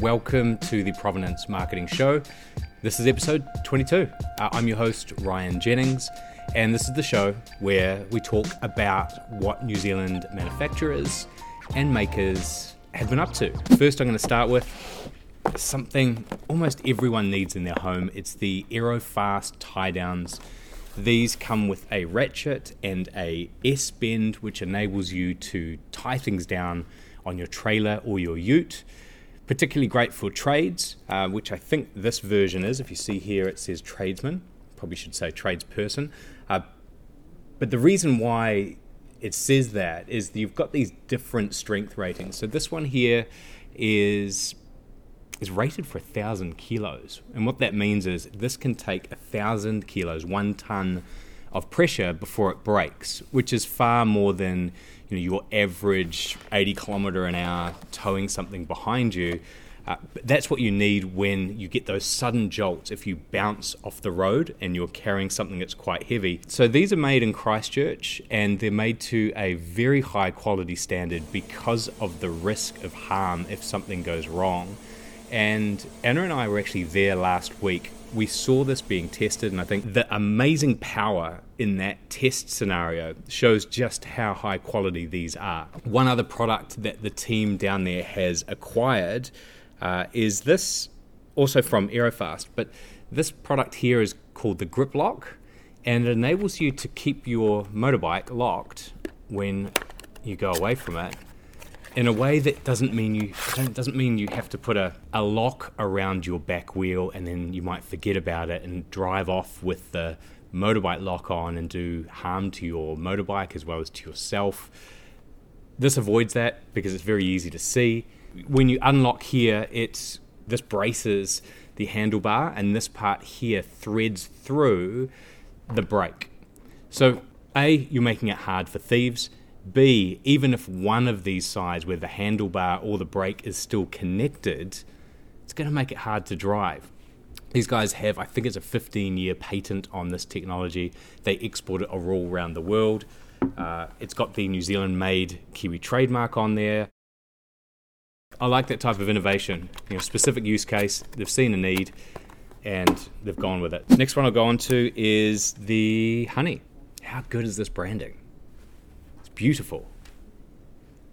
welcome to the Provenance Marketing Show. This is episode 22. Uh, I'm your host, Ryan Jennings, and this is the show where we talk about what New Zealand manufacturers and makers have been up to. First, I'm going to start with something almost everyone needs in their home it's the Aerofast tie downs. These come with a ratchet and a S bend, which enables you to tie things down on your trailer or your ute. Particularly great for trades, uh, which I think this version is. If you see here, it says tradesman. Probably should say tradesperson. Uh, but the reason why it says that is you've got these different strength ratings. So this one here is is rated for a thousand kilos, and what that means is this can take a thousand kilos, one ton of pressure before it breaks, which is far more than you know your average 80 kilometer an hour towing something behind you. Uh, that's what you need when you get those sudden jolts if you bounce off the road and you're carrying something that's quite heavy. So these are made in Christchurch and they're made to a very high quality standard because of the risk of harm if something goes wrong. And Anna and I were actually there last week. We saw this being tested, and I think the amazing power in that test scenario shows just how high quality these are. One other product that the team down there has acquired uh, is this, also from Aerofast, but this product here is called the Grip Lock, and it enables you to keep your motorbike locked when you go away from it in a way that doesn't mean you doesn't mean you have to put a, a lock around your back wheel and then you might forget about it and drive off with the motorbike lock on and do harm to your motorbike as well as to yourself. This avoids that because it's very easy to see. When you unlock here, it's this braces the handlebar and this part here threads through the brake. So A, you're making it hard for thieves B, even if one of these sides where the handlebar or the brake is still connected, it's going to make it hard to drive. These guys have, I think it's a 15 year patent on this technology. They export it all around the world. Uh, it's got the New Zealand made Kiwi trademark on there. I like that type of innovation. You know, specific use case, they've seen a need and they've gone with it. Next one I'll go on to is the honey. How good is this branding? Beautiful.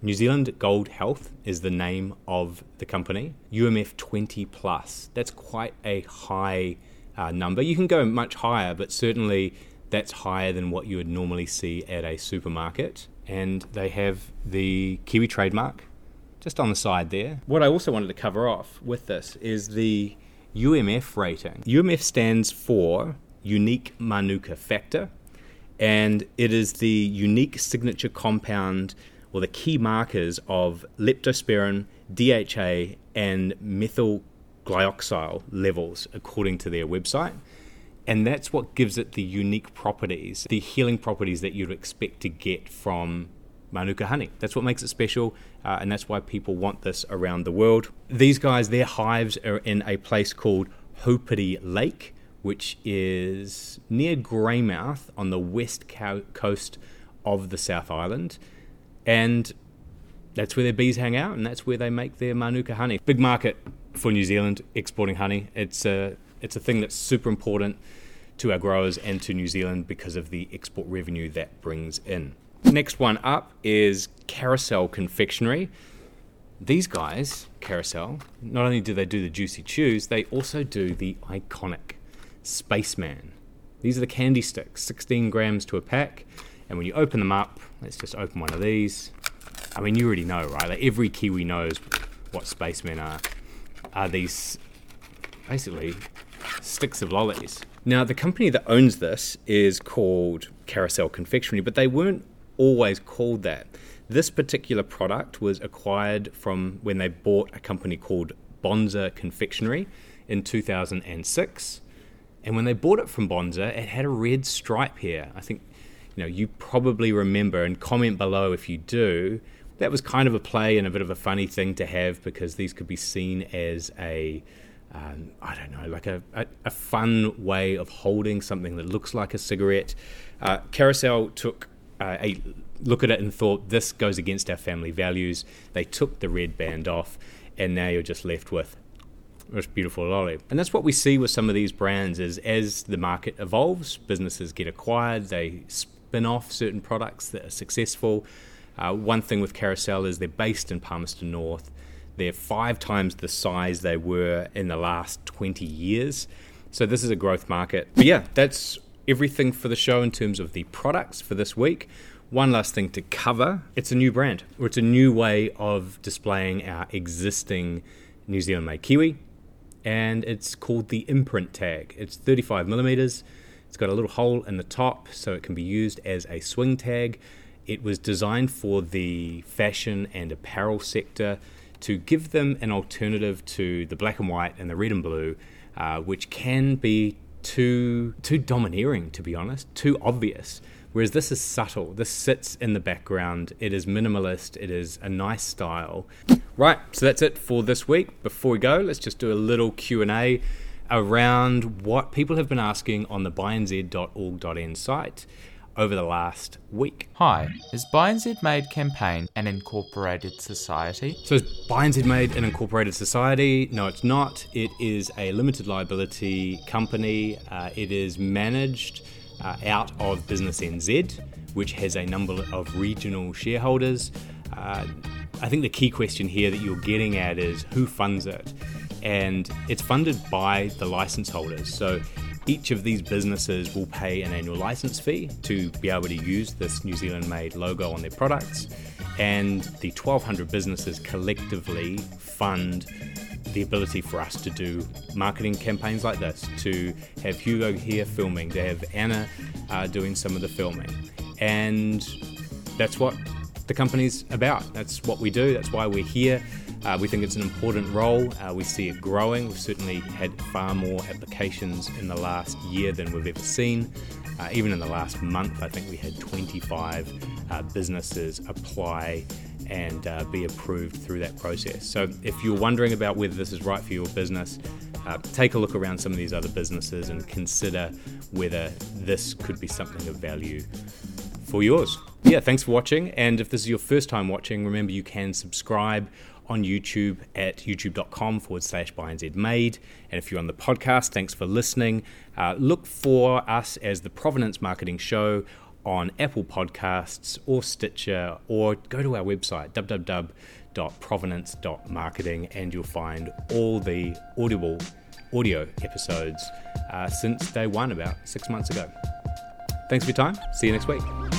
New Zealand Gold Health is the name of the company. UMF 20 plus. That's quite a high uh, number. You can go much higher, but certainly that's higher than what you would normally see at a supermarket. And they have the Kiwi trademark just on the side there. What I also wanted to cover off with this is the UMF rating. UMF stands for Unique Manuka Factor and it is the unique signature compound or the key markers of leptosperin, DHA, and methyl glyoxal levels according to their website. And that's what gives it the unique properties, the healing properties that you'd expect to get from Manuka honey. That's what makes it special, uh, and that's why people want this around the world. These guys, their hives are in a place called Haupiri Lake, which is near Greymouth on the west co- coast of the South Island. And that's where their bees hang out, and that's where they make their Manuka honey. Big market for New Zealand exporting honey. It's a, it's a thing that's super important to our growers and to New Zealand because of the export revenue that brings in. Next one up is Carousel Confectionery. These guys, Carousel, not only do they do the Juicy Chews, they also do the iconic Spaceman. These are the candy sticks, 16 grams to a pack. And when you open them up, let's just open one of these. I mean, you already know, right? Like every Kiwi knows what spacemen are. Are these basically sticks of lollies? Now, the company that owns this is called Carousel Confectionery, but they weren't always called that. This particular product was acquired from when they bought a company called Bonza Confectionery in 2006. And when they bought it from Bonza, it had a red stripe here. I think you know you probably remember and comment below if you do. That was kind of a play and a bit of a funny thing to have because these could be seen as a um, I don't know, like a, a, a, fun way of holding something that looks like a cigarette. Uh, Carousel took uh, a look at it and thought this goes against our family values. They took the red band off and now you're just left with this beautiful lolly. And that's what we see with some of these brands is as the market evolves, businesses get acquired, they spin off certain products that are successful. Uh, one thing with Carousel is they're based in Palmerston North. They're five times the size they were in the last 20 years. So this is a growth market. But yeah, that's everything for the show in terms of the products for this week. One last thing to cover it's a new brand, or it's a new way of displaying our existing New Zealand made Kiwi, and it's called the imprint tag. It's 35 millimeters. It's got a little hole in the top so it can be used as a swing tag. It was designed for the fashion and apparel sector to give them an alternative to the black and white and the red and blue, uh, which can be too too domineering, to be honest, too obvious. Whereas this is subtle. This sits in the background. It is minimalist. It is a nice style. Right, so that's it for this week. Before we go, let's just do a little Q and A around what people have been asking on the buyNZ.org.n site over the last week. Hi, is BuyNZ Made campaign an incorporated society? So is BuyNZ Made an incorporated society? No, it's not. It is a limited liability company. Uh, it is managed uh, out of Business NZ, which has a number of regional shareholders. Uh, I think the key question here that you're getting at is who funds it? And it's funded by the license holders. So each of these businesses will pay an annual license fee to be able to use this New Zealand made logo on their products. And the 1,200 businesses collectively fund the ability for us to do marketing campaigns like this, to have Hugo here filming, to have Anna uh, doing some of the filming. And that's what the company's about. That's what we do, that's why we're here. Uh, we think it's an important role. Uh, we see it growing. We've certainly had far more applications in the last year than we've ever seen. Uh, even in the last month, I think we had 25 uh, businesses apply and uh, be approved through that process. So, if you're wondering about whether this is right for your business, uh, take a look around some of these other businesses and consider whether this could be something of value for yours. Yeah, thanks for watching. And if this is your first time watching, remember you can subscribe on YouTube at youtube.com forward slash made. And if you're on the podcast, thanks for listening. Uh, look for us as the Provenance Marketing Show on Apple Podcasts or Stitcher, or go to our website, www.provenance.marketing, and you'll find all the audible audio episodes uh, since day one, about six months ago. Thanks for your time. See you next week.